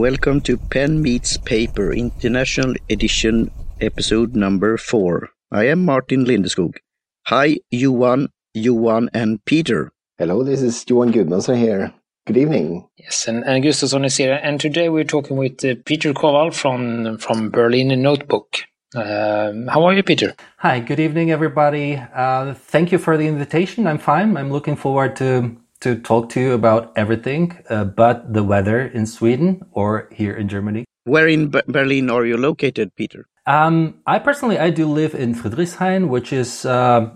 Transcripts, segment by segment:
Welcome to Pen Meets Paper International Edition, episode number four. I am Martin Lindeskog. Hi, Johan, Johan, and Peter. Hello, this is Johan Gudmundsson here. Good evening. Yes, and, and Gustafsson is here. And today we're talking with uh, Peter Koval from, from Berlin Notebook. Um, how are you, Peter? Hi, good evening, everybody. Uh, thank you for the invitation. I'm fine. I'm looking forward to to talk to you about everything uh, but the weather in Sweden or here in Germany. Where in B Berlin are you located, Peter? Um, I personally, I do live in Friedrichshain, which is uh,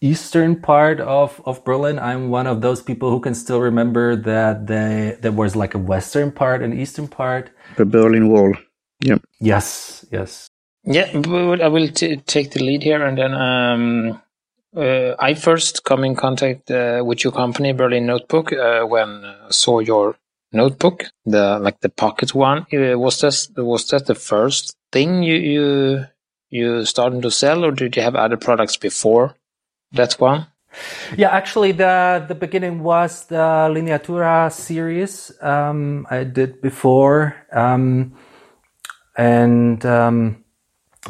eastern part of, of Berlin. I'm one of those people who can still remember that they, there was like a western part and eastern part. The Berlin Wall. Yeah. Yes, yes. Yeah, I will take the lead here and then um, uh, I first come in contact uh, with your company, Berlin Notebook, uh, when I saw your notebook, the like the pocket one. Uh, was that was that the first thing you you you started to sell, or did you have other products before that one? Yeah, actually, the the beginning was the Lineatura series um, I did before, um, and um,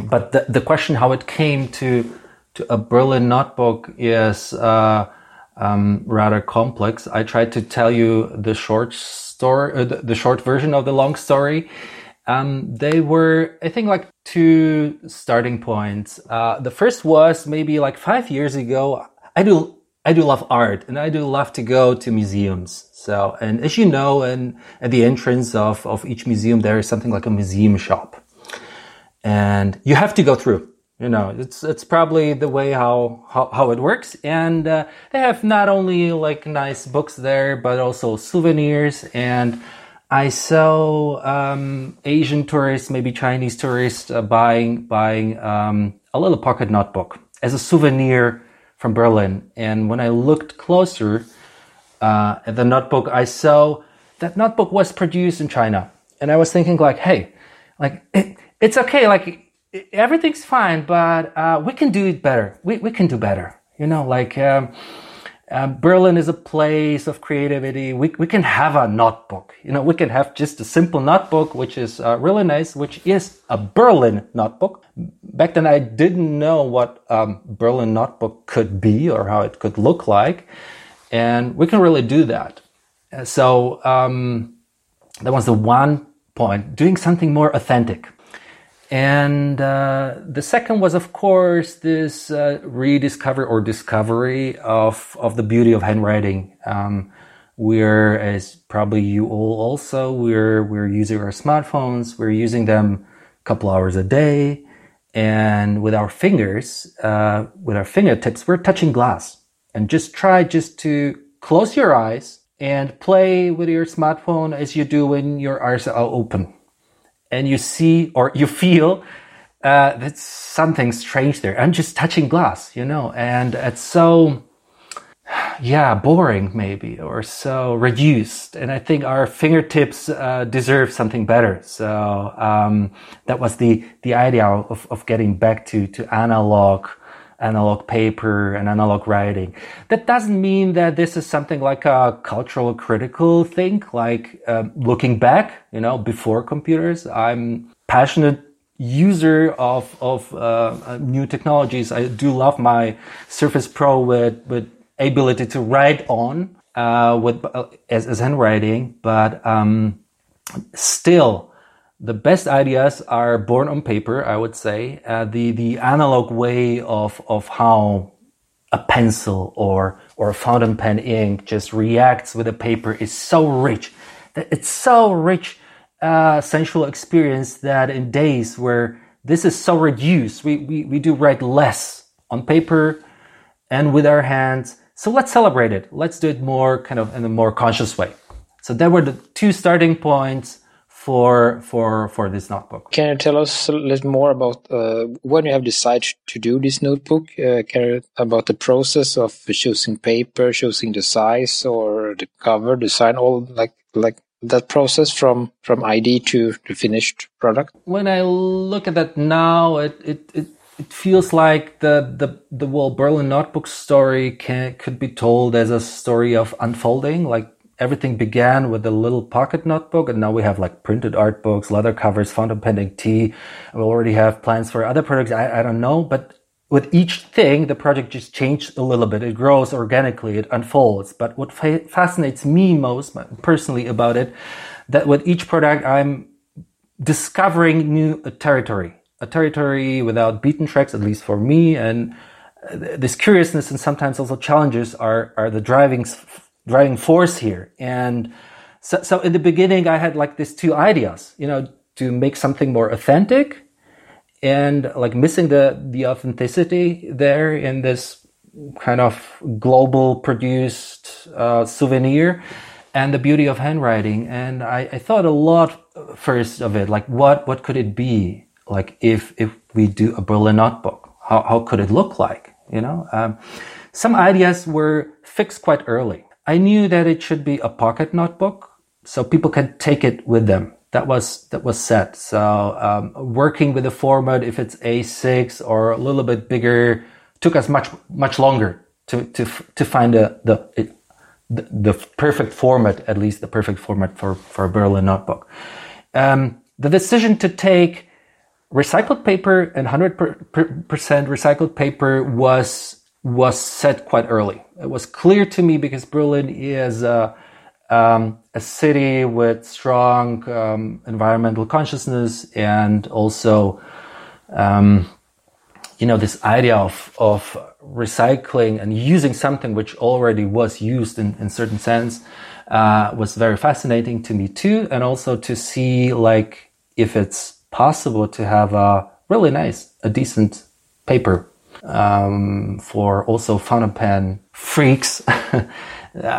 but the the question how it came to a Berlin notebook is uh, um, rather complex. I tried to tell you the short story, uh, the, the, short version of the long story. Um, they were, I think, like two starting points. Uh, the first was maybe like five years ago. I do, I do love art, and I do love to go to museums. So, and as you know, and at the entrance of of each museum, there is something like a museum shop, and you have to go through you know it's it's probably the way how how, how it works. And uh, they have not only like nice books there but also souvenirs. And i saw um, asian tourists maybe chinese tourists uh, buying buying um, a little pocket notebook as a souvenir from berlin. And when i looked closer uh, at the notebook i saw that notebook was produced in china. And i was thinking like hey like it, it's okay. Like everything's fine, but uh, we can do it better. We, we can do better. You know, like um, uh, Berlin is a place of creativity. We, we can have a notebook. You know, we can have just a simple notebook, which is uh, really nice, which is a Berlin notebook. Back then, I didn't know what um, Berlin notebook could be or how it could look like. And we can really do that. So um, that was the one point, doing something more authentic. And uh, the second was, of course, this uh, rediscovery or discovery of, of the beauty of handwriting. Um, we're, as probably you all also, we're, we're using our smartphones. We're using them a couple hours a day. And with our fingers, uh, with our fingertips, we're touching glass. And just try just to close your eyes and play with your smartphone as you do when your eyes are open and you see or you feel uh, that something strange there. I'm just touching glass, you know, and it's so, yeah, boring maybe or so reduced. And I think our fingertips uh, deserve something better. So um, that was the the idea of of getting back to to analog analog paper and analog writing. That doesn't mean that this is something like a cultural critical thing, like um, looking back, you know, before computers. I'm passionate user of of uh, new technologies. I do love my Surface Pro with with ability to write on uh, with uh, as, as handwriting, but um, still the best ideas are born on paper, I would say. Uh, the the analog way of of how a pencil or or a fountain pen ink just reacts with a paper is so rich. It's so rich uh, sensual experience that in days where this is so reduced, we, we, we do write less on paper and with our hands. So let's celebrate it. Let's do it more kind of in a more conscious way. So that were the two starting points for for for this notebook. Can you tell us a little more about uh, when you have decided to do this notebook? Uh, can you about the process of choosing paper, choosing the size or the cover design, all like like that process from from ID to the finished product? When I look at that now, it it, it it feels like the the the whole Berlin notebook story can could be told as a story of unfolding, like everything began with a little pocket notebook, and now we have like printed art books, leather covers, fountain pen ink tea. We already have plans for other products. I, I don't know, but with each thing, the project just changed a little bit. It grows organically, it unfolds. But what fa- fascinates me most personally about it, that with each product, I'm discovering new territory, a territory without beaten tracks, at least for me. And uh, this curiousness and sometimes also challenges are, are the driving, driving force here. And so, so in the beginning, I had like these two ideas, you know, to make something more authentic and like missing the the authenticity there in this kind of global produced uh, souvenir and the beauty of handwriting. And I, I, thought a lot first of it like what what could it be? Like if if we do a berlin notebook how, how could it look like you know? Um, some ideas were fixed quite early i knew that it should be a pocket notebook so people can take it with them that was that was set. So um, working with the format, if it's A6 or a little bit bigger, took us much much longer to to to find a, the it, the, the perfect format, at least the perfect format for for a Berlin notebook. Um, the decision to take recycled paper and 100% recycled paper was was set quite early. It was clear to me because Berlin is uh, um, a city with strong um, environmental consciousness and also, um, you know, this idea of, of recycling and using something which already was used in, in certain sense uh, was very fascinating to me too. And also to see like if it's possible to have a really nice, a decent paper um, for also fountain pen freaks.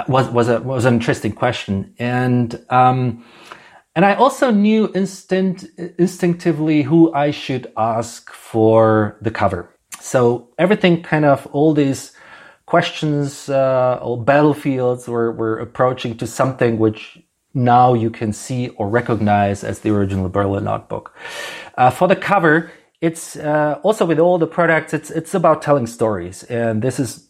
was was a was an interesting question, and um, and I also knew instant instinctively who I should ask for the cover. So everything kind of all these questions, uh, all battlefields were were approaching to something which now you can see or recognize as the original Berlin notebook. Uh, for the cover, it's uh, also with all the products it's it's about telling stories and this is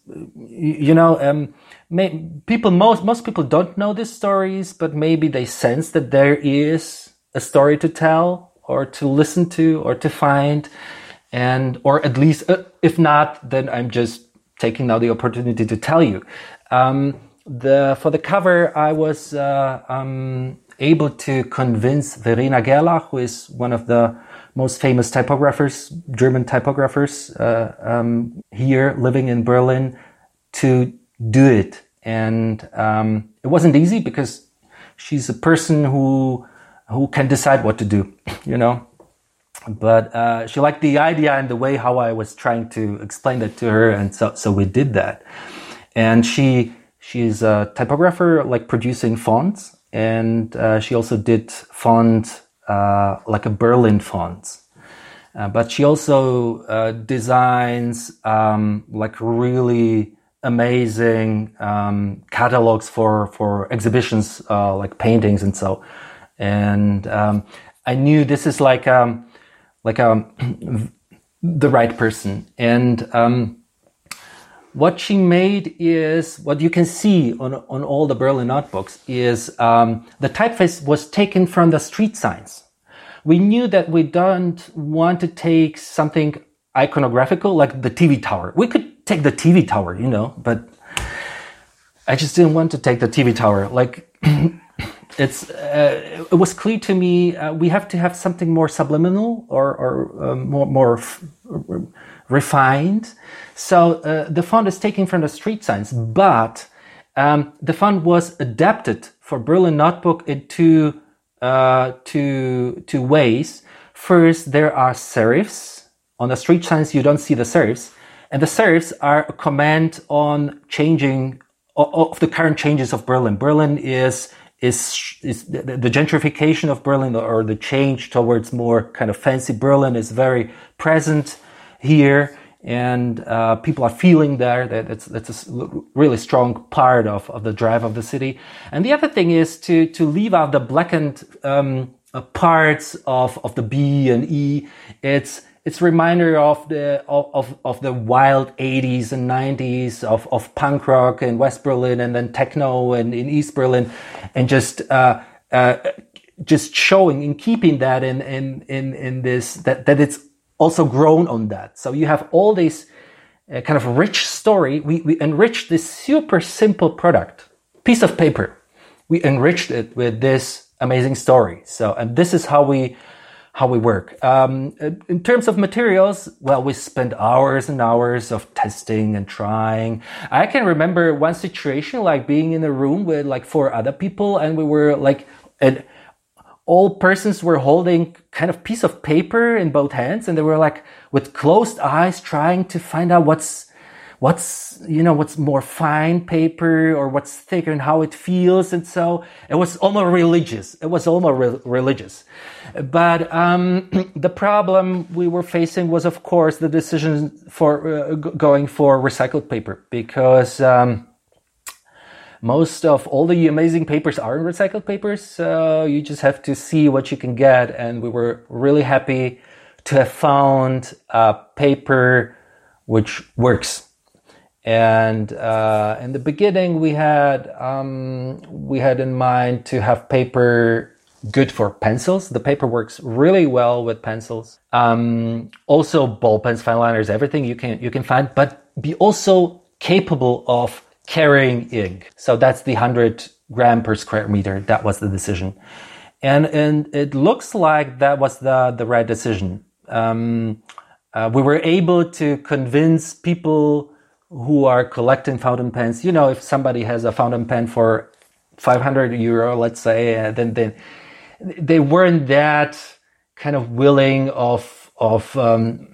you know um, may, people most most people don't know these stories but maybe they sense that there is a story to tell or to listen to or to find. And or at least uh, if not then i'm just taking now the opportunity to tell you. Um, the for the cover i was uh, um, able to convince verena gerlach who is one of the most famous typographers, German typographers uh, um, here living in Berlin to do it. And um, it wasn't easy because she's a person who who can decide what to do, you know. But uh, she liked the idea and the way how I was trying to explain that to her, and so so we did that. And she she's a typographer, like producing fonts, and uh, she also did font uh, like a Berlin font. Uh, but she also uh, designs um, like really amazing um, catalogs for for exhibitions, uh, like paintings and so. And um, I knew this is like um, like um, the right person. And um, what she made is what you can see on on all the Berlin notebooks is the typeface was taken from the street signs we knew that we don't want to take something iconographical like the TV tower. We could take the TV tower, you know, but I just didn't want to take the TV tower. Like, it's uh, it was clear to me uh, we have to have something more subliminal or or um, more more f- refined. So uh, the font is taken from the street signs, but um, the font was adapted for Berlin Notebook into uh, two two ways. First, there are serifs. On the street signs, you don't see the serifs, and the serifs are a command on changing of the current changes of Berlin. Berlin is is is the gentrification of Berlin or the change towards more kind of fancy Berlin is very present here and uh, people are feeling there that it's that's a really strong part of, of the drive of the city. And the other thing is to to leave out the blackened um, uh, parts of of the B and E. It's it's a reminder of the of, of the wild 80s and 90s of, of punk rock in West Berlin and then techno and in East Berlin and just uh, uh, just showing and keeping that in in in in this that that it's also grown on that. So you have all this uh, kind of rich story. We we enriched this super simple product, piece of paper. We enriched it with this amazing story. So and this is how we how we work. Um, in terms of materials, well, we spent hours and hours of testing and trying. I can remember one situation like being in a room with like four other people and we were like, and all persons were holding kind of piece of paper in both hands and they were like with closed eyes trying to find out what's what's you know what's more fine paper or what's thicker and how it feels and so it was almost religious it was almost re- religious but um, the problem we were facing was of course the decision for uh, going for recycled paper because um, most of all the amazing papers are in recycled papers so you just have to see what you can get. And we were really happy to have found a paper which works. And uh, in the beginning, we had um, we had in mind to have paper good for pencils. The paper works really well with pencils. Um, also, ball pens, fine liners, everything you can you can find, but be also capable of carrying ink. So that's the hundred gram per square meter. That was the decision, and and it looks like that was the the right decision. Um, uh, we were able to convince people who are collecting fountain pens. You know, if somebody has a fountain pen for 500 euro, let's say, uh, then then they weren't that kind of willing of of um,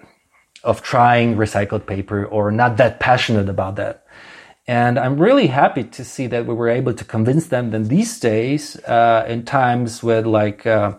of trying recycled paper or not that passionate about that. And I'm really happy to see that we were able to convince them that these days, uh, in times with like uh,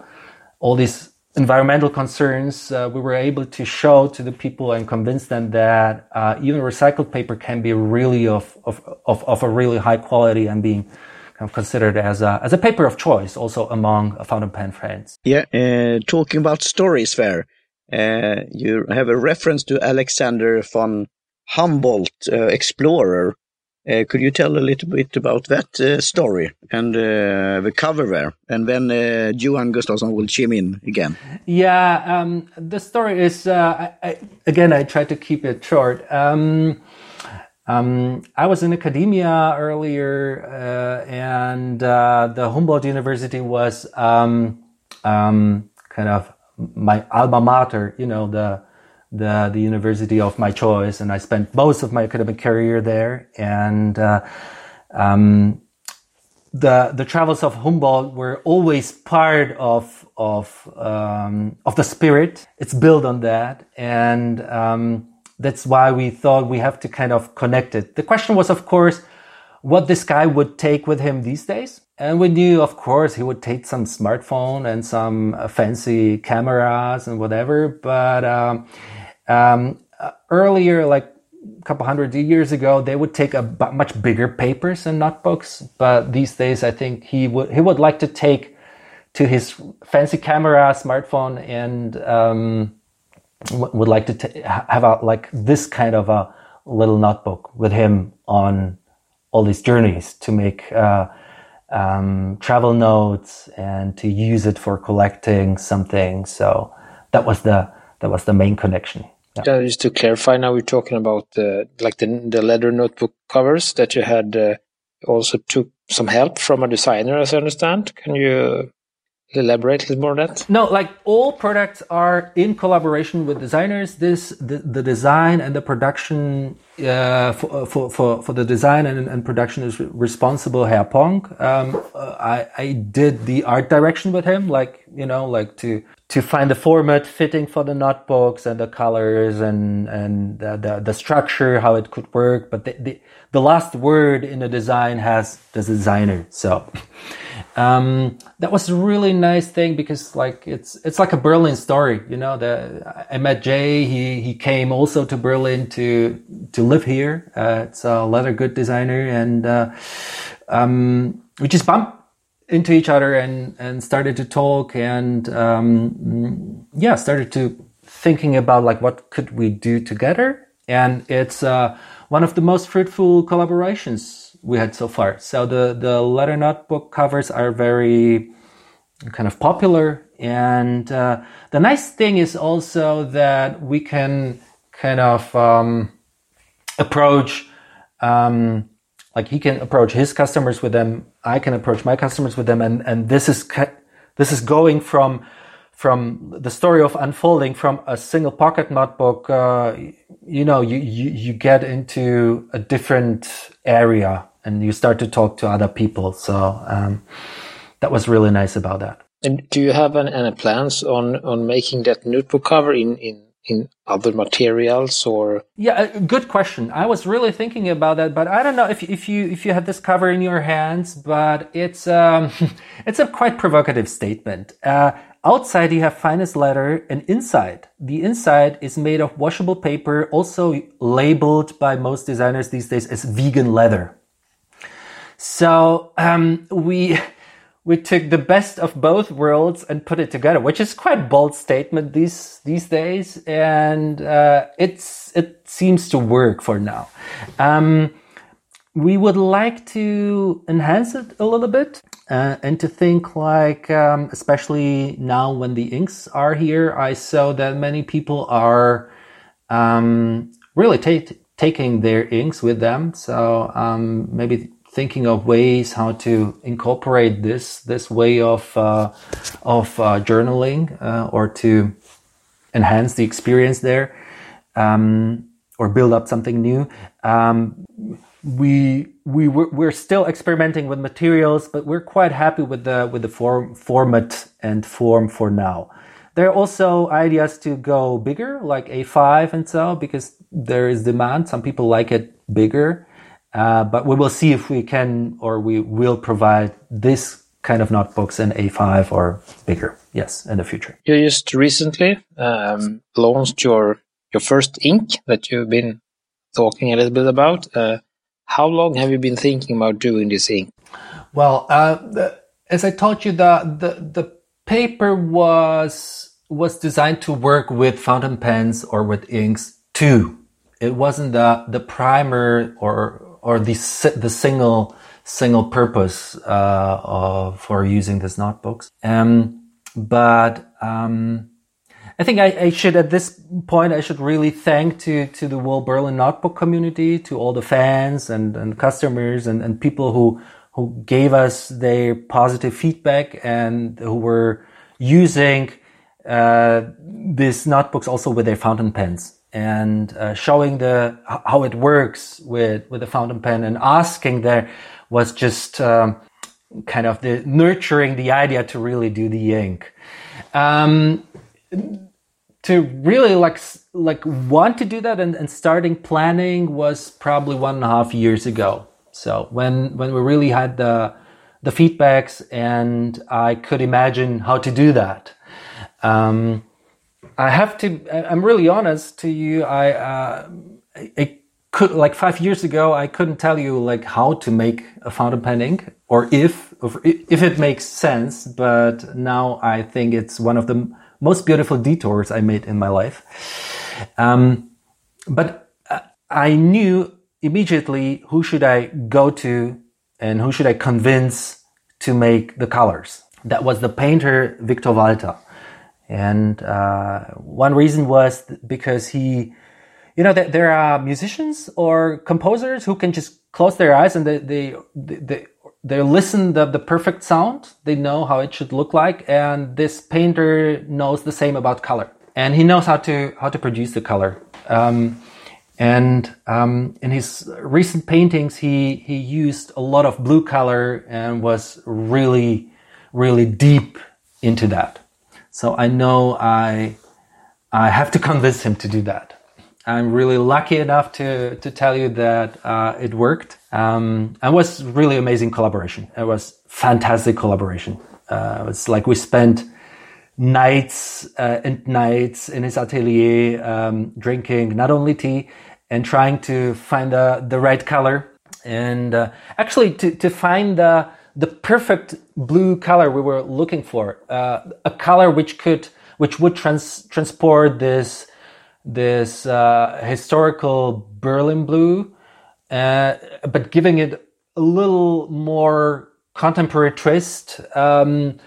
all these environmental concerns, uh, we were able to show to the people and convince them that uh, even recycled paper can be really of, of, of, of, a really high quality and being kind of considered as a, as a paper of choice also among fountain pen friends. Yeah, uh, talking about stories fair, uh, you have a reference to Alexander von Humboldt, uh, explorer, uh, could you tell a little bit about that uh, story and uh, the cover there? And then uh, Johan Gustafsson will chime in again. Yeah, um, the story is, uh, I, I, again, I tried to keep it short. Um, um, I was in academia earlier, uh, and the Humboldt University was um, um, kind of my alma mater, you know, the the the university of my choice, and I spent most of my academic career there. And uh, um, the the travels of Humboldt were always part of of um, of the spirit. It's built on that, and um, that's why we thought we have to kind of connect it. The question was, of course, what this guy would take with him these days. And we knew, of course, he would take some smartphone and some uh, fancy cameras and whatever. But um, um, uh, earlier, like a couple hundred years ago, they would take a much bigger papers and notebooks. But these days, I think he would he would like to take to his fancy camera, smartphone, and um, would like to t- have a like this kind of a little notebook with him on all these journeys to make uh, um, travel notes and to use it for collecting something. So that was the that was the main connection. Yeah. just to clarify, now we're talking about the like the the leather notebook covers that you had uh, also took some help from a designer, as I understand. Can you elaborate a little more on that? No, like all products are in collaboration with designers. This the, the design and the production uh, for, for, for for the design and, and production is responsible Herr Pong. Um, I I did the art direction with him, like you know, like to to find the format fitting for the notebooks and the colors and and the, the, the structure, how it could work. But the, the, the last word in the design has the designer. So um, that was a really nice thing because like it's it's like a Berlin story. You know, I met Jay. He he came also to Berlin to to live here. Uh, it's a leather good designer, and uh, um, we just bumped into each other and and started to talk and um, yeah started to thinking about like what could we do together, and it's uh, one of the most fruitful collaborations we had so far. So the the letter notebook covers are very kind of popular, and uh, the nice thing is also that we can kind of um, approach. Um, like he can approach his customers with them i can approach my customers with them and and this is this is going from from the story of unfolding from a single pocket notebook uh, you know you, you you get into a different area and you start to talk to other people. So um, that was really nice about that. And do you have any, any plans on on making that notebook cover in in in other materials or? Yeah good question. I was really thinking about that but i don't know if, if you if you have this cover in your hands but it's um it's a quite provocative statement. Uh, outside you have finest leather and inside the inside is made of washable paper also labeled by most designers these days as vegan leather so um, we we took the best of both worlds and put it together, which is quite bold statement these these days, and uh, it's it seems to work for now. Um, we would like to enhance it a little bit uh, and to think like, um, especially now when the inks are here, I saw that many people are um, really taking their inks with them. So um, maybe thinking of ways how to incorporate this this way of uh, of uh, journaling uh, or to enhance the experience there um, or build up something new. Um, we we we're still experimenting with materials, but we're quite happy with the with the form format and form for now. There are also ideas to go bigger, like A5 and so, because there is demand. Some people like it bigger. Uh, but we will see if we can or we will provide this kind of notebooks in A5 or bigger. Yes, in the future. You just recently um, launched your your first ink that you've been talking a little bit about. Uh, how long have you been thinking about doing this ink? Well, uh, the, as I told you, the, the the paper was was designed to work with fountain pens or with inks too. It wasn't the the primer or or the the single single purpose uh, of, for using these notebooks. Um, but um, I think I, I, should at this point I should really thank to to the Wool Berlin notebook community, to all the fans and, and customers and, and people who who gave us their positive feedback and who were using uh, these notebooks also with their fountain pens and uh, showing the how it works with with the fountain pen and asking there was just um, kind of the nurturing the idea to really do the ink. Um, to really like like want to do that and, and starting planning was probably one and a half years ago. So when when we really had the the feedbacks and i could imagine how to do that. Um, I have to. I'm really honest to you. I, uh, could like five years ago. I couldn't tell you like how to make a fountain pen ink or if if it makes sense. But now I think it's one of the most beautiful detours I made in my life. Um, but uh, I knew immediately who should I go to and who should I convince to make the colors. That was the painter Victor Walter. And uh, one reason was because he, you know, that there are musicians or composers who can just close their eyes and they they they, they listen the the perfect sound. They know how it should look like, and this painter knows the same about color, and he knows how to how to produce the color. Um, and um, in his recent paintings, he he used a lot of blue color and was really really deep into that. So I know I I have to convince him to do that. I'm really lucky enough to to tell you that uh, it worked. Um, it was really amazing collaboration. It was fantastic collaboration. Uh, it's like we spent nights uh, and nights in his atelier um, drinking not only tea and trying to find the the right color and uh, actually to to find the the perfect blue color we were looking for, uh, a color which could which would trans- transport this this uh, historical Berlin blue, uh, but giving it a little more contemporary twist. Um,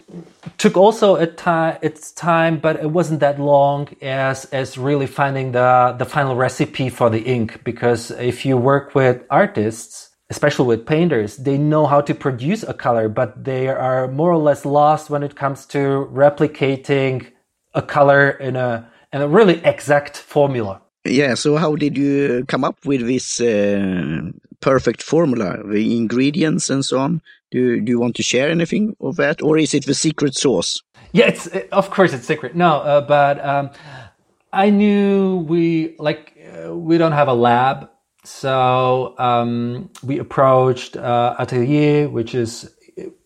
took also a time its time, but it wasn't that long as as really finding the the final recipe for the ink. Because if you work with artists, especially with painters, they know how to produce a color, but they are more or less lost when it comes to replicating a color in a in a really exact formula. Yeah, so how did you come up with this uh, perfect formula, the ingredients and so on? Do, do you want to share anything of that, or is it the secret sauce? Yeah, it's of course it's secret. No, uh, but um, I knew we like uh, we don't have a lab, so um, we approached uh, Atelier, which is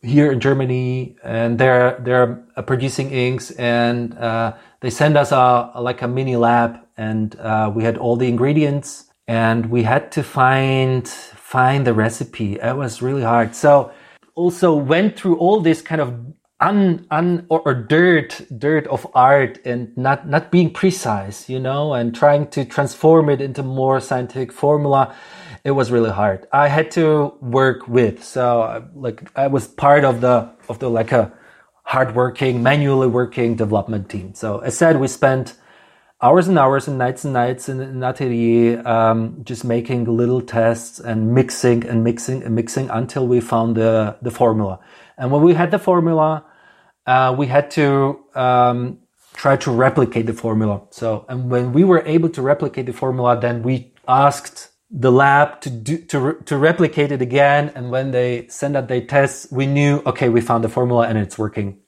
here in Germany, and they're they're uh, producing inks, and uh, they send us a, a, like a mini lab, and uh, we had all the ingredients, and we had to find find the recipe. It was really hard. So also went through all this kind of un, un or, or, dirt dirt of art and not not being precise you know and trying to transform it into more scientific formula it was really hard i had to work with so like i was part of the of the like a hardworking manually working development team so as said we spent hours and hours and nights and nights in an atelier, um, just making little tests and mixing and mixing and mixing until we found the, the formula. And when we had the formula, uh, we had to um, try to replicate the formula. So, and when we were able to replicate the formula, then we asked the lab to do to to replicate it again. And when they send out their tests, we knew okay, we found the formula and it's working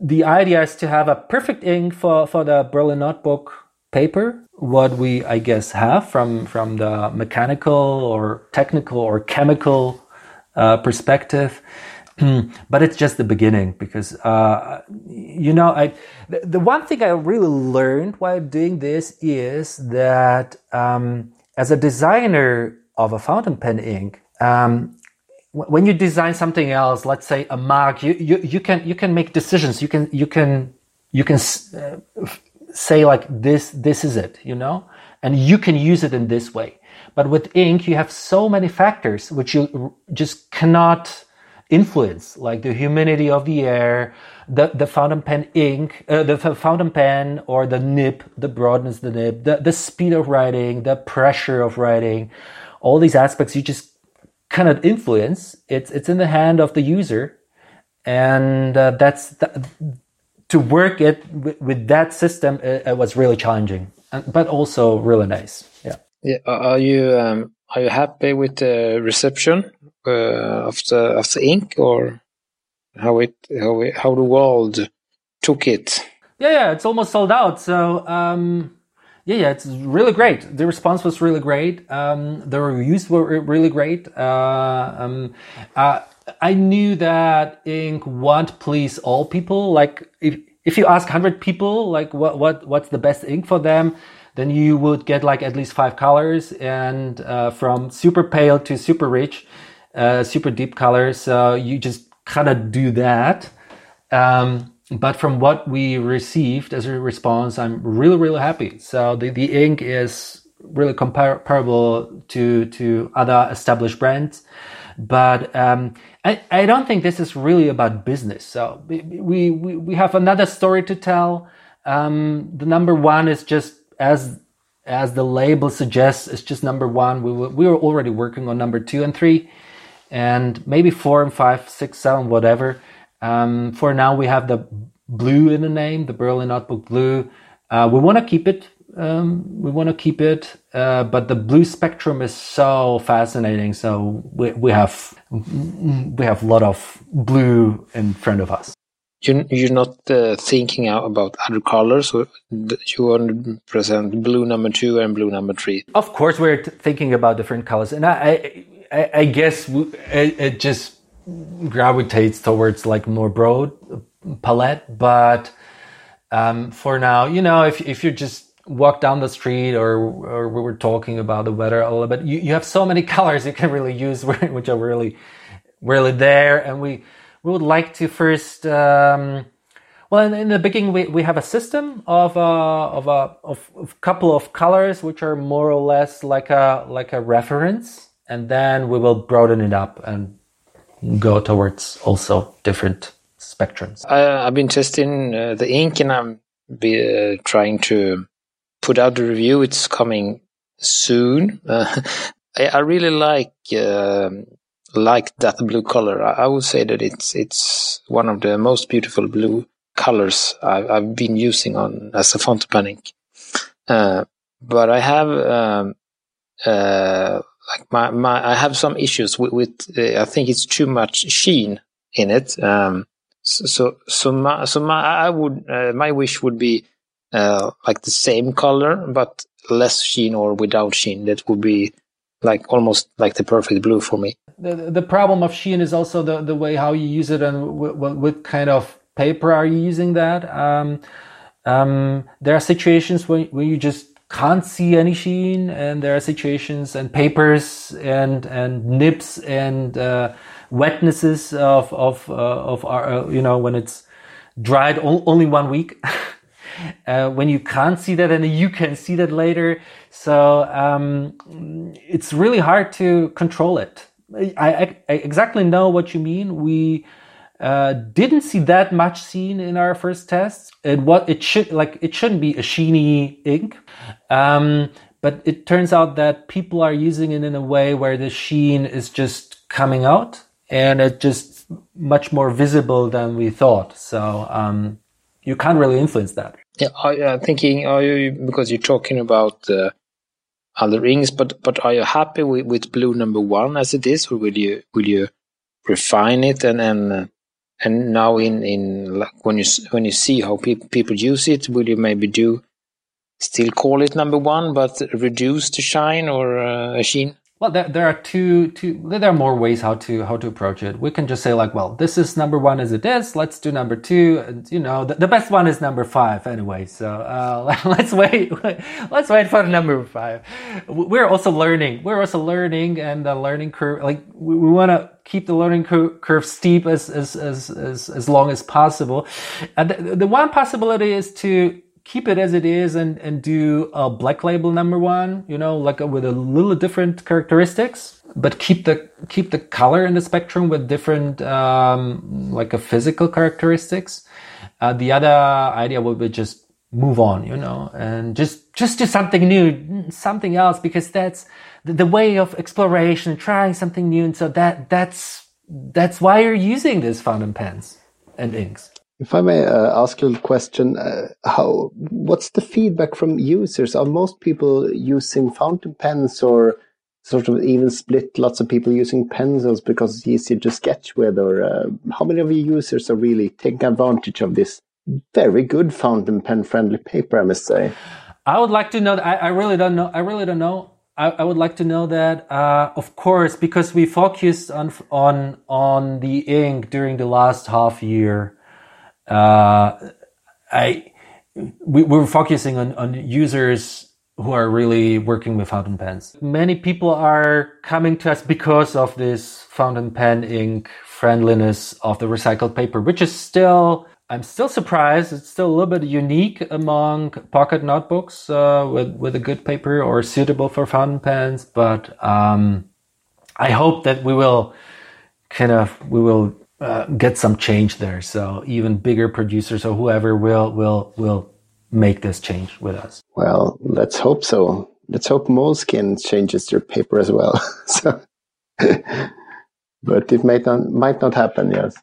the idea is to have a perfect ink for, for the Berlin notebook paper, what we, I guess, have from, from the mechanical or technical or chemical uh, perspective. But it's just the beginning because, uh, you know, I, the, the, one thing I really learned while doing this is that um, as a designer of a fountain pen ink, um, when you design something else, let's say a mark, you, you, you can, you can make decisions. You can, you can, you can uh, say like this, this is it, you know, and you can use it in this way. But with ink, you have so many factors which you just cannot influence, like the humidity of the air, the, the fountain pen ink, uh, the fountain pen or the nib, the broadness the nib, the, the speed of writing, the pressure of writing, all these aspects you just cannot influence. It's it's in the hand of the user, and uh, that's th- to work it with, with that system. It, it, was really challenging, but also really nice. Yeah. Yeah. Are you um, are you happy with the reception uh, of the of the ink or how it how it, how the world took it? Yeah, yeah, it's almost sold out. So um, yeah, yeah, it's really great. The response was really great. Um, the reviews were really great. Uh, um, uh, I knew that ink won't please all people. Like if if you ask hundred people, like what what what's the best ink for them, then you would get like at least five colors, and uh, from super pale to super rich, uh, super deep colors. So you just kind of do that. Um, but from what we received as a response, I'm really, really happy. So the, the ink is really comparable to, to other established brands. But um, I, I don't think this is really about business. So we, we, we have another story to tell. Um, the number one is just as as the label suggests, it's just number one. We were, we were already working on number two and three, and maybe four and five, six, seven, whatever. Um, for now, we have the blue in the name, the Berlin Notebook Blue. Uh, we want to keep it. Um, we want to keep it, uh, but the blue spectrum is so fascinating. So we, we have we have a lot of blue in front of us. You, you're not uh, thinking about other colors. You want to present blue number two and blue number three. Of course, we're thinking about different colors, and I, I, I guess it, it just gravitates towards like more broad palette. But um, for now, you know, if if you just walk down the street or or we were talking about the weather a little bit, you, you have so many colors you can really use, which are really really there, and we we would like to first. Um, Well, in, the beginning, we, we have a system of a, uh, of a of, of couple of colors which are more or less like a like a reference, and then we will broaden it up and go towards also different spectrums. I, have been testing uh, the ink, and I'm be, uh, trying to put out the review. It's coming soon. Uh, I, I, really like um, like that blue color. I, I, would say that it's it's one of the most beautiful blue colors I've, I've been using on as a font pen ink. Uh, but I have um, uh, like my, my I have some issues with, with uh, I think it's too much sheen in it. Um, so so, my so my I would uh, my wish would be uh, like the same color but less sheen or without sheen. That would be like almost like the perfect blue for me. The the problem of sheen is also the the way how you use it and what, what kind of paper are you using that? Um, um, there are situations when, when you just can't see any sheen and there are situations and papers and and nibs and uh, wetnesses of of uh, of our uh, you know when it's dried only one week. Uh, when you can't see that and you can see that later. So um, it's really hard to control it. I, I, exactly know what you mean. We uh, didn't see that much sheen in our first tests. It what it should like it shouldn't be a sheeny ink, um, but it turns out that people are using it in a way where the sheen is just coming out and it's just much more visible than we thought. So um, you can't really influence that. Yeah, I, uh, thinking are you because you're talking about uh, other inks, but but are you happy with, with blue number one as it is, or will you will you refine it and and uh, and now in in when you when you see how pe- people use it will you maybe do still call it number one but reduce the shine or uh, a sheen well, there, there are two, two, there are more ways how to, how to approach it. We can just say like, well, this is number one as it is. Let's do number two. And, you know, the, the best one is number five anyway. So, uh, let's wait. let's wait for number five. We're also learning. We're also learning and the learning curve, like we, we want to keep the learning curve steep as, as, as, as, as long as possible. And the, the one possibility is to, keep it as it is and, and do a black label number one, you know, like a, with a little different characteristics, but keep the keep the color in the spectrum with different um, like a physical characteristics. Uh, the other idea would be just move on, you know, and just just do something new, something else, because that's the, the way of exploration, trying something new. And so that that's that's why you're using these fountain pens and inks. If I may uh, ask a little question, uh, how what's the feedback from users? Are most people using fountain pens, or sort of even split? Lots of people using pencils because it's easier to sketch with, or uh, how many of your users are really taking advantage of this very good fountain pen friendly paper? I must say. I would like to know. I, I really don't know. I really don't know. I, would like to know that, uh, of course, because we focused on on on the ink during the last half year uh, I we, we're focusing on, on users who are really working with fountain pens. Many people are coming to us because of this fountain pen ink friendliness of the recycled paper, which is still, I'm still surprised. It's still a little bit unique among pocket notebooks uh, with, with a good paper or suitable for fountain pens. But um, I hope that we will kind of, we will uh, get some change there. So even bigger producers or whoever will will will make this change with us. Well, let's hope so. Let's hope Moleskine changes their paper as well. so, but it might not might not happen. Yes.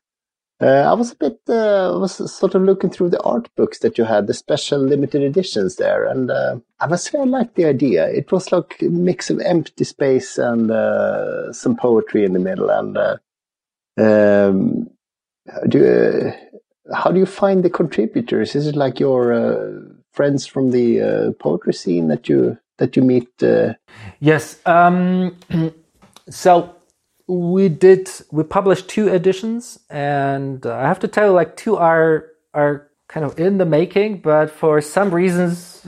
Uh, I was a bit, uh, was sort of looking through the art books that you had, the special limited editions there, and uh, I say I liked the idea. It was like a mix of empty space and some poetry in the middle, and um, do uh, how do you find the contributors? Is it like your uh, friends from the uh, poetry scene that you that you meet? Uh? Yes. Um, so we did. We published two editions, and I have to tell you, like two are are kind of in the making, but for some reasons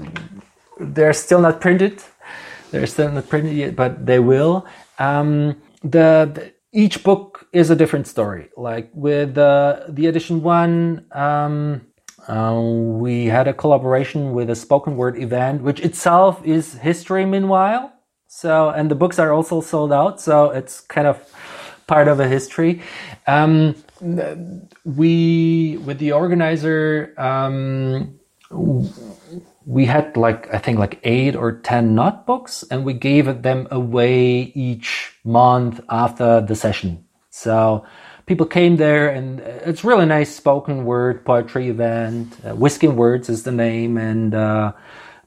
they're still not printed. They're still not printed yet, but they will. Um, the, the each book is a different story. Like with uh, the edition one, um, Uh, we had a collaboration with a spoken word event, which itself is history. Meanwhile, so and the books are also sold out, so it's kind of part of a history. Um, we with the organizer. Um, we had like I think like eight or ten notebooks, and we gave them away each month after the session. So people came there, and it's really nice spoken word poetry event. Uh, Words is the name, and uh,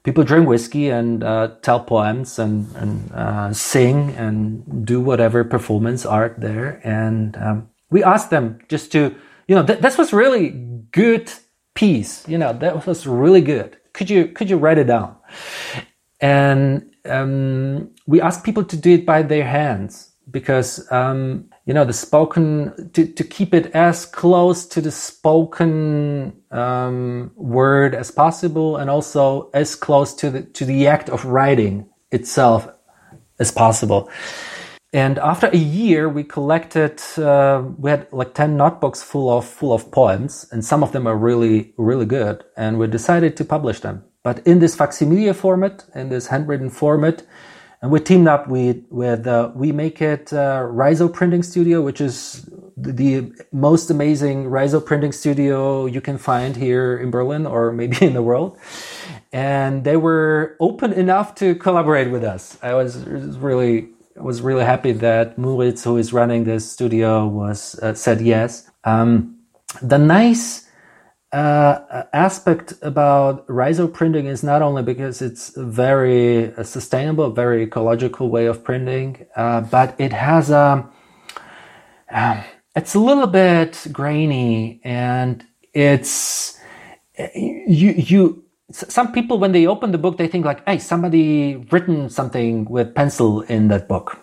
people drink whiskey and uh, tell poems and, and uh, sing and do whatever performance art there. And um, we asked them just to, you know, th- this was really good piece. You know, that was really good could you could you write it down? And um, we ask people to do it by their hands because um, you know the spoken to, to keep it as close to the spoken um, word as possible and also as close to the to the act of writing itself as possible and after a year, we collected, uh, we had like 10 notebooks full of, full of poems, and some of them are really, really good. And we decided to publish them. But in this facsimile format, in this handwritten format, and we teamed up with, with uh, We Make It uh, Riso Printing Studio, which is the, most amazing Riso printing studio you can find here in Berlin or maybe in the world. And they were open enough to collaborate with us. I was, really was really happy that Moritz, who is running this studio, was uh, said yes. Um, the nice uh, aspect about Riso printing is not only because it's a very uh, sustainable, very ecological way of printing, uh, but it has a um, it's a little bit grainy and it's you you some people when they open the book they think like hey somebody written something with pencil in that book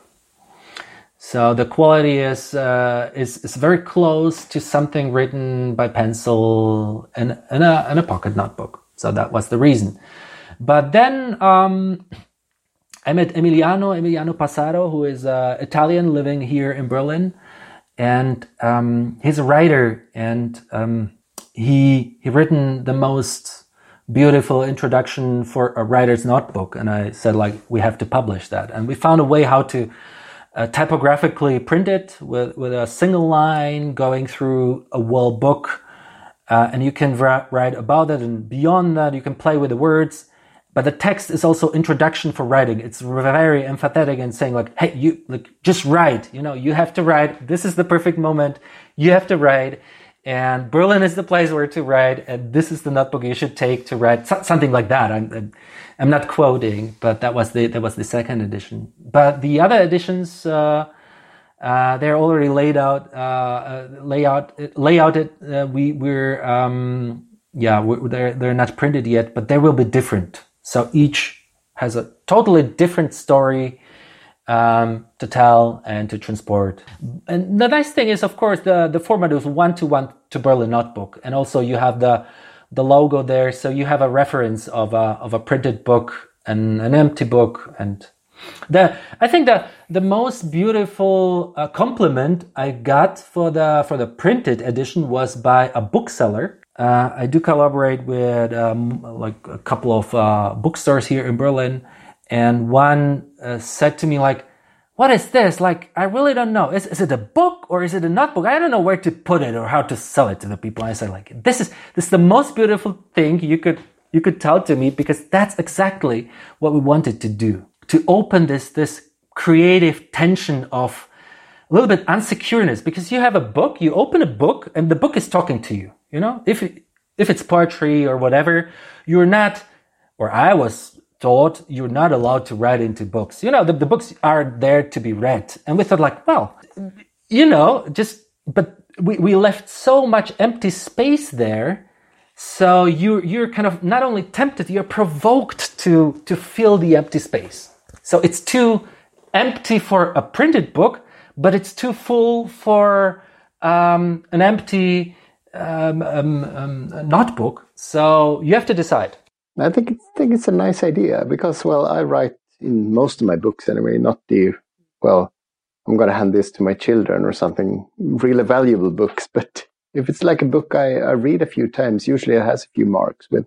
so the quality is uh, is, is very close to something written by pencil in, in, a, in a pocket notebook so that was the reason but then um, I met Emiliano Emiliano Passaro who is uh, Italian living here in Berlin and um, he's a writer and um, he he written the most beautiful introduction for a writer's notebook. And I said, like, we have to publish that. And we found a way how to uh, typographically printed with, with a single line going through a whole book. Uh, and you can write about it. And beyond that, you can play with the words. But the text is also introduction for writing. It's very emphatic and saying like, hey, you like just write. You know, you have to write. This is the perfect moment. You have to write and Berlin is the place where to write, and this is the notebook you should take to write something like that. I'm, I'm not quoting, but that was the that was the second edition. But the other editions, uh, uh, they're already laid out, uh, uh layout layouted. Uh, we we're um, yeah, we're, they're they're not printed yet, but they will be different. So each has a totally different story um, to tell and to transport. And the nice thing is, of course, the, the format is one to one to Berlin Notebook. And also you have the, the logo there. So you have a reference of a, of a printed book and an empty book. And the, I think the, the most beautiful uh, compliment I got for the, for the printed edition was by a bookseller. Uh, I do collaborate with um, like a couple of uh, bookstores here in Berlin and one uh, said to me like what is this? Like i really don't know. Is, is it a book or is it a notebook? I don't know where to put it or how to sell it to the people. I said like this is this is the most beautiful thing you could you could tell to me because that's exactly what we wanted to do to open this this creative tension of a little bit unsecureness. Because you have a book you open a book and the book is talking to you you know? If if it's poetry or whatever you're not or i was taught you're not allowed to write into books. You know, the, the books are there to be read. And we thought like, well, you know, just, but we, we left so much empty space there. So you're, you're kind of not only tempted, you're provoked to, to fill the empty space. So it's too empty for a printed book, but it's too full for um, an empty um, um, um notebook. So you have to decide. I think it's, think it's a nice idea because, well, I write in most of my books anyway, not the, well, I'm going to hand this to my children or something, really valuable books, but if it's like a book I, I read a few times, usually it has a few marks with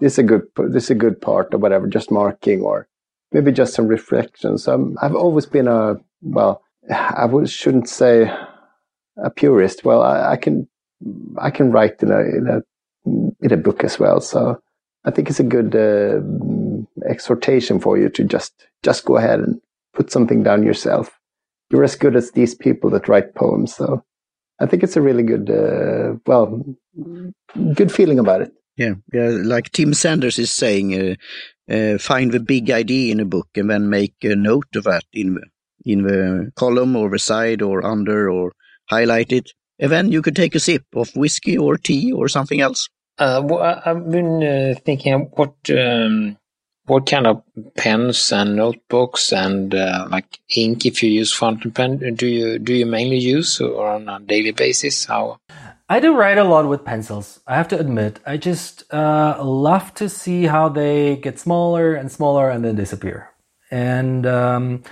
this is a good this is a good part or whatever, just marking or maybe just some reflections. I've always been a well, I shouldn't say a purist. Well, I, I can I can write in a in a in a book as well. So I think it's a good uh, exhortation for you to just just go ahead and put something down yourself. You're as good as these people that write poems. So I think it's a really good, uh, well, good feeling about it. Yeah, yeah. Like Tim Sanders is saying, uh, uh, find the big idea in a book and then make a note of that in the, in the column or the side or under or highlight it. And then you could take a sip of whiskey or tea or something else. Uh, well, I've been uh, thinking what um, what kind of pens and notebooks and uh, like ink if you use fountain pen do you do you mainly use or on a daily basis how I do write a lot with pencils. I have to admit, I just uh, love to see how they get smaller and smaller and then disappear. And um,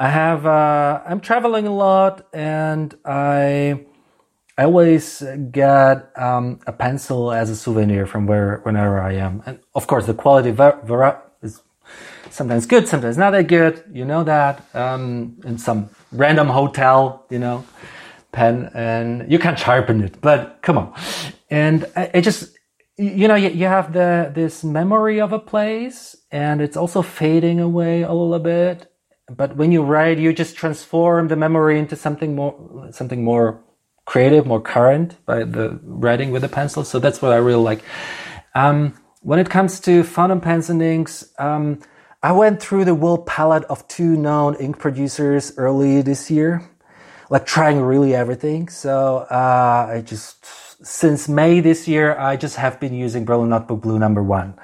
I have uh, I'm traveling a lot, and I I always get um, a pencil as a souvenir from where whenever I am. And of course, the quality is sometimes good, sometimes not that good. You know that um, in some random hotel, you know pen and you can't sharpen it, but come on. And it just, you know, you, have the, this memory of a place and it's also fading away a little bit. But when you write, you just transform the memory into something more, something more creative, more current by the writing with a pencil. So that's what I really like. Um, when it comes to fountain pens and inks, um, I went through the whole palette of two known ink producers early this year like trying really everything. So uh, I just since May this year, I just have been using Berlin Notebook Blue number one,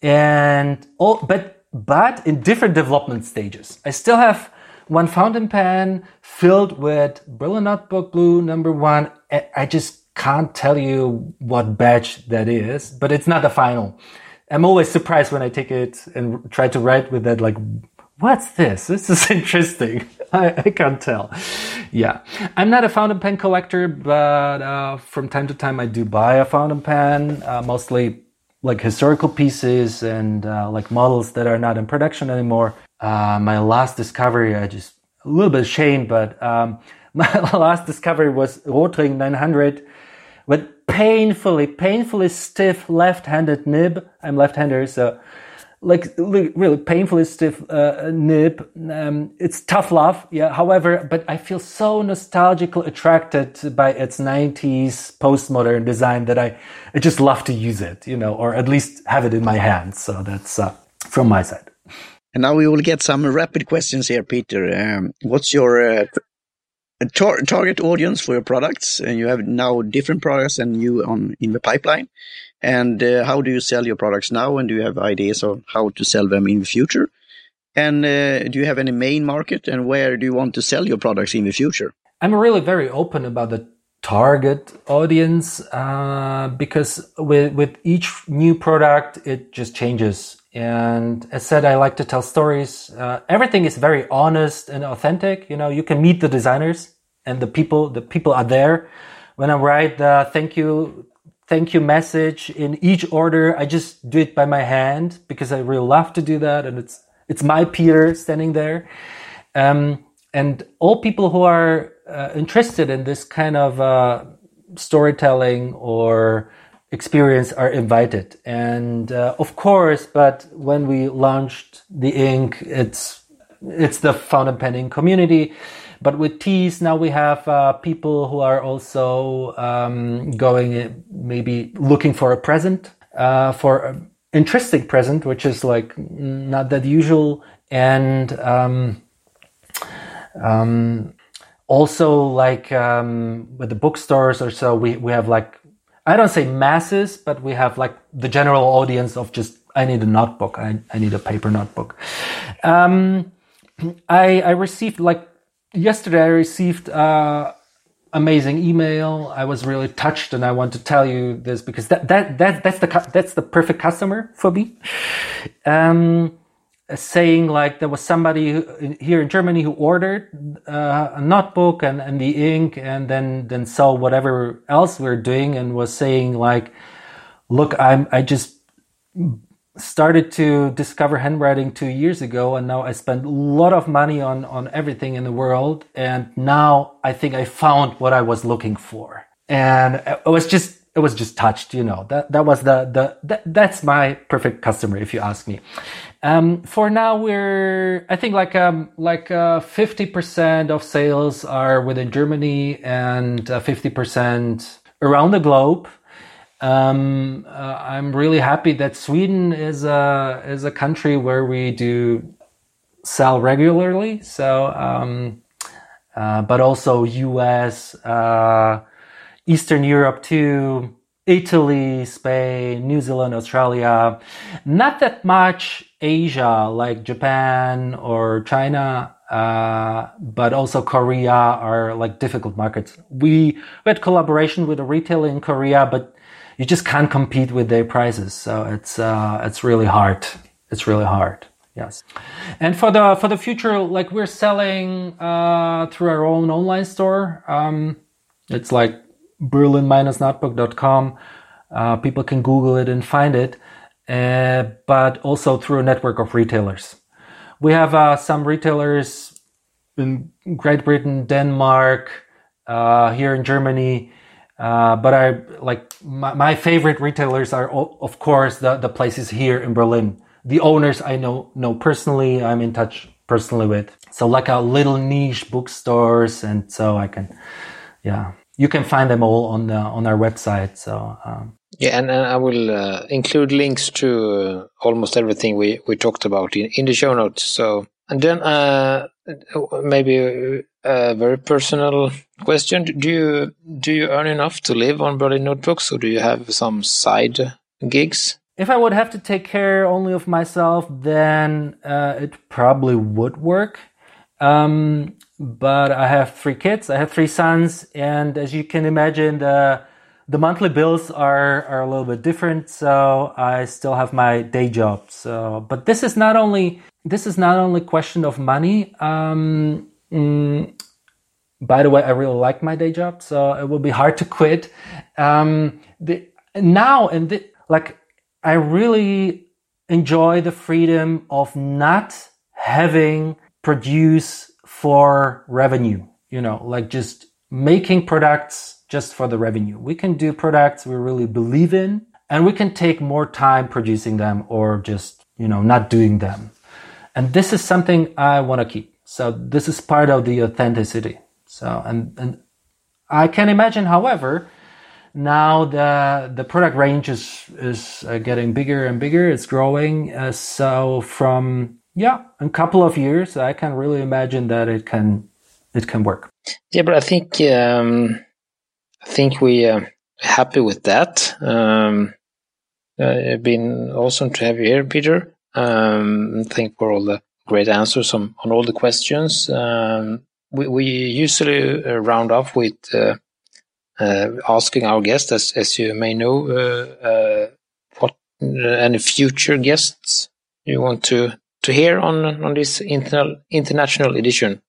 and all but but in different development stages. I still have one fountain pen filled with Berlin Notebook Blue number one. I just can't tell you what batch that is, but it's not the final. I'm always surprised when I take it and try to write with that like what's this? This is interesting. I, I, can't tell. Yeah. I'm not a fountain pen collector, but uh, from time to time I do buy a fountain pen, uh, mostly like historical pieces and uh, like models that are not in production anymore. Uh, my last discovery, I just a little bit ashamed, but um, my last discovery was Rotring 900 with painfully, painfully stiff left-handed nib. I'm left-hander, so like really painfully stiff uh, nib. Um, it's tough love, yeah. However, but I feel so nostalgically attracted by its 90s postmodern design that I, I just love to use it, you know, or at least have it in my hands. So that's uh, from my side. And now we will get some rapid questions here, Peter. Um, what's your uh, tar target audience for your products? And you have now different products and you on in the pipeline. And uh, how do you sell your products now? And do you have ideas of how to sell them in the future? And uh, do you have any main market? And where do you want to sell your products in the future? I'm really very open about the target audience uh, because with with each new product, it just changes. And as said, I like to tell stories. Uh, everything is very honest and authentic. You know, you can meet the designers and the people. The people are there. When I write the thank you thank you message in each order. I just do it by my hand because I really love to do that. And it's, it's my Peter standing there. Um, and all people who are uh, interested in this kind of uh, storytelling or experience are invited. And uh, of course, but when we launched the ink, it's it's the fountain penning community. But with teas, now we have uh, people who are also um, going, maybe looking for a present, uh, for interesting present, which is like not that usual. And um, um, also, like um, with the bookstores or so, we, we have like, I don't say masses, but we have like the general audience of just, I need a notebook, I, I need a paper notebook. Um, I, I received like yesterday I received uh, amazing email. I was really touched, and I want to tell you this because that that that that's the that's the perfect customer for me. Um, saying like there was somebody who, here in Germany who ordered uh, a notebook and, and the ink and then then saw whatever else we're doing and was saying like, look, I'm I just started to discover handwriting two years ago and now I spend a lot of money on on everything in the world and now I think I found what I was looking for. And it was just it was just touched you know that that was the the that, that's my perfect customer if you ask me um, for now, we're I think like um, like uh, fifty uh, percent of sales are within Germany and uh, fifty uh, percent around the globe. Um, uh, I'm really happy that Sweden is a is a country where we do sell regularly. So, um, uh, but also U.S., Eastern Europe too. Italy, Spain, New Zealand, Australia. Not that much Asia, like Japan or China, uh, but also Korea are like difficult markets. We, we had collaboration with a retailer in Korea, but you just can't compete with their prices. So it's uh, it's really hard. It's really hard. Yes. And for the for the future, like we're selling uh, through our own online store. Um, it's like berlin-notebook.com. Uh, people can Google it and find it, but also through a network of retailers. We have uh, some retailers in Great Britain, Denmark, uh, here in Germany. Uh, but I like my, my, favorite retailers are of course the, the places here in Berlin. The owners I know know personally. I'm in touch personally with. So like a little niche bookstores, and so I can, yeah you can find them all on the, on our website. So um, yeah, and, and, I will uh, include links to uh, almost everything we, we talked about in, in the show notes. So and then uh, maybe a very personal question: Do you do you earn enough to live on Berlin Notebooks, or do you have some side gigs? If I would have to take care only of myself, then uh, it probably would work. Um, but I have three kids. I have three sons, and as you can imagine, the the monthly bills are are a little bit different. So I still have my day job. So, but this is not only this is not only question of money. Um, mm, by the way, I really like my day job, so it will be hard to quit. Um, the, now and the, like, I really enjoy the freedom of not having produce for revenue, you know, like just making products just for the revenue. We can do products we really believe in and we can take more time producing them or just, you know, not doing them. And this is something I want to keep. So this is part of the authenticity. So, and, and I can imagine, however, now the the product range is is uh, getting bigger and bigger. It's growing. Uh, so from yeah, a couple of years, I can really imagine that it can it can work. Yeah, but I think um, I think we are happy with that. Um, uh, it's been awesome to have you here, Peter. Um, thank for all the great answers on, on all the questions. Um, we, we usually uh, round off with uh, uh, asking our guests, as, as you may know, uh, uh, what any future guests you want to to hear on on this internal, international edition?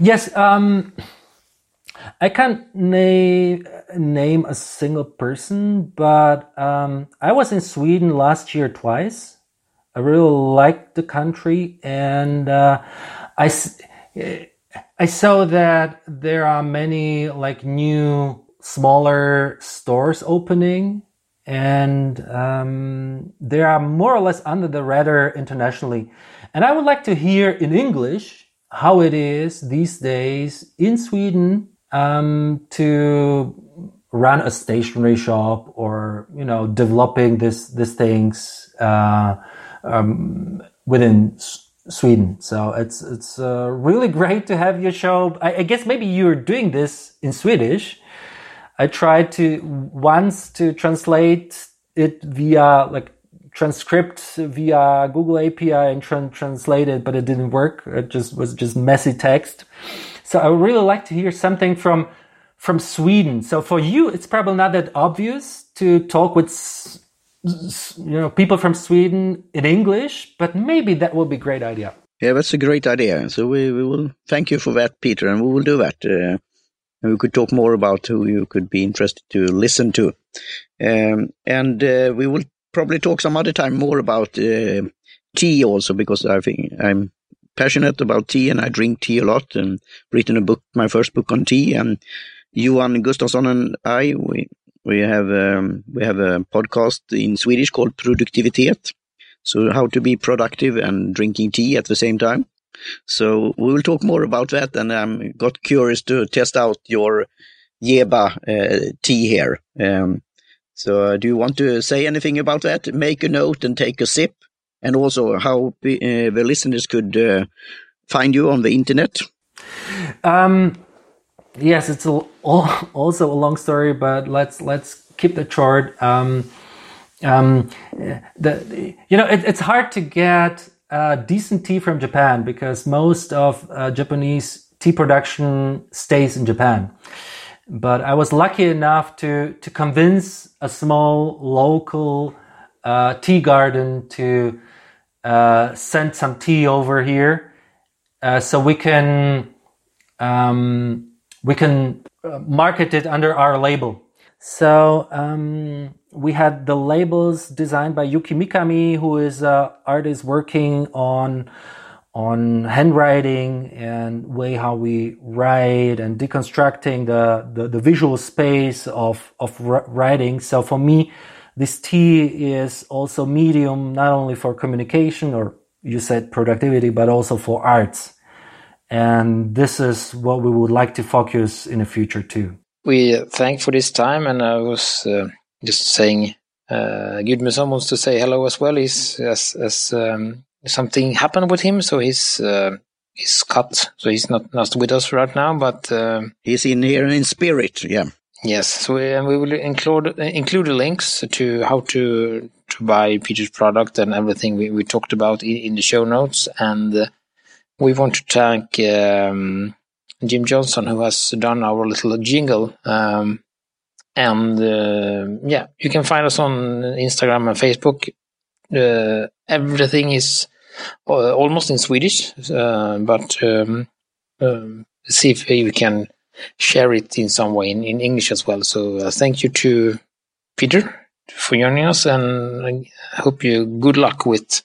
Yes, um, I can't name name a single person, but um, I was in Sweden last year twice. I really liked the country, and uh, I I saw that there are many like new smaller stores opening and um, they are more or less under the radar internationally. And I would like to hear in English how it is these days in Sweden um, to run a stationery shop or you know developing this these things uh, um, within Sweden. So it's it's uh, really great to have your show. I, I guess maybe you're doing this in Swedish I tried to once to translate it via like transcript via Google API and tra- translate it, but it didn't work. It just was just messy text. So I would really like to hear something from from Sweden. So for you, it's probably not that obvious to talk with you know people from Sweden in English, but maybe that would be a great idea. Yeah, that's a great idea. So we, we will thank you for that, Peter, and we will do that. Uh, and we could talk more about who you could be interested to listen to. Um, and uh, we will probably talk some other time more about uh, tea also, because I think I'm passionate about tea and I drink tea a lot and written a book, my first book on tea. And Johan Gustafsson and I, we, we have, um, we have a podcast in Swedish called Produktivitet. So how to be productive and drinking tea at the same time. So we will talk more about that, and I'm got curious to test out your Jeba uh, tea here. Um, so uh, do you want to say anything about that? Make a note and take a sip, and also how uh, the listeners could uh, find you on the internet. Um, yes, it's a, also a long story, but let's let's keep the short. Um, um, the you know it, it's hard to get uh, decent tea from Japan because most of uh, Japanese tea production stays in Japan. But I was lucky enough to to convince a small local uh, tea garden to uh, send some tea over here, uh, so we can um, we can uh, market it under our label. So um, we had the labels designed by Yuki Mikami, who is an artist working on on handwriting and way how we write and deconstructing the, the, the visual space of, of writing. So for me, this tea is also medium, not only for communication or you said productivity, but also for arts. And this is what we would like to focus in the future too. We thank for this time and I was uh just saying uh, Gudmundsson wants to say hello as well. He's as, as um, something happened with him, so he's uh, he's cut, so he's not not with us right now. But uh, he's in here in spirit, yeah. Yes, so we, we will include include links to how to to buy Peter's product and everything we, we talked about in, in the show notes. And uh, we want to thank um, Jim Johnson who has done our little jingle. Um, and uh, yeah, you can find us on Instagram and Facebook. Uh, everything is uh, almost in Swedish, uh, but um, um, see if we can share it in some way in, in English as well. So uh, thank you to Peter for joining us, and I hope you good luck with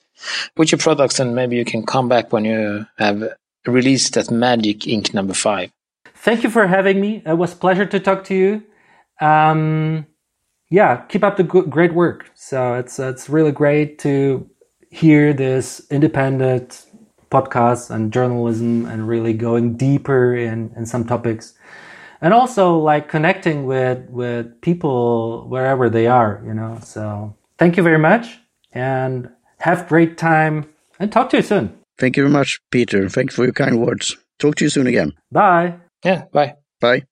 with your products, and maybe you can come back when you have released that Magic Ink number five. Thank you for having me. It was pleasure to talk to you um, yeah, keep up the great work. So it's it's really great to hear this independent podcast and journalism and really going deeper in in some topics and also like connecting with with people wherever they are you know so thank you very much and have great time and talk to you soon. Thank you very much peter. Thanks for your kind words. Talk to you soon again. Bye. Yeah bye. Bye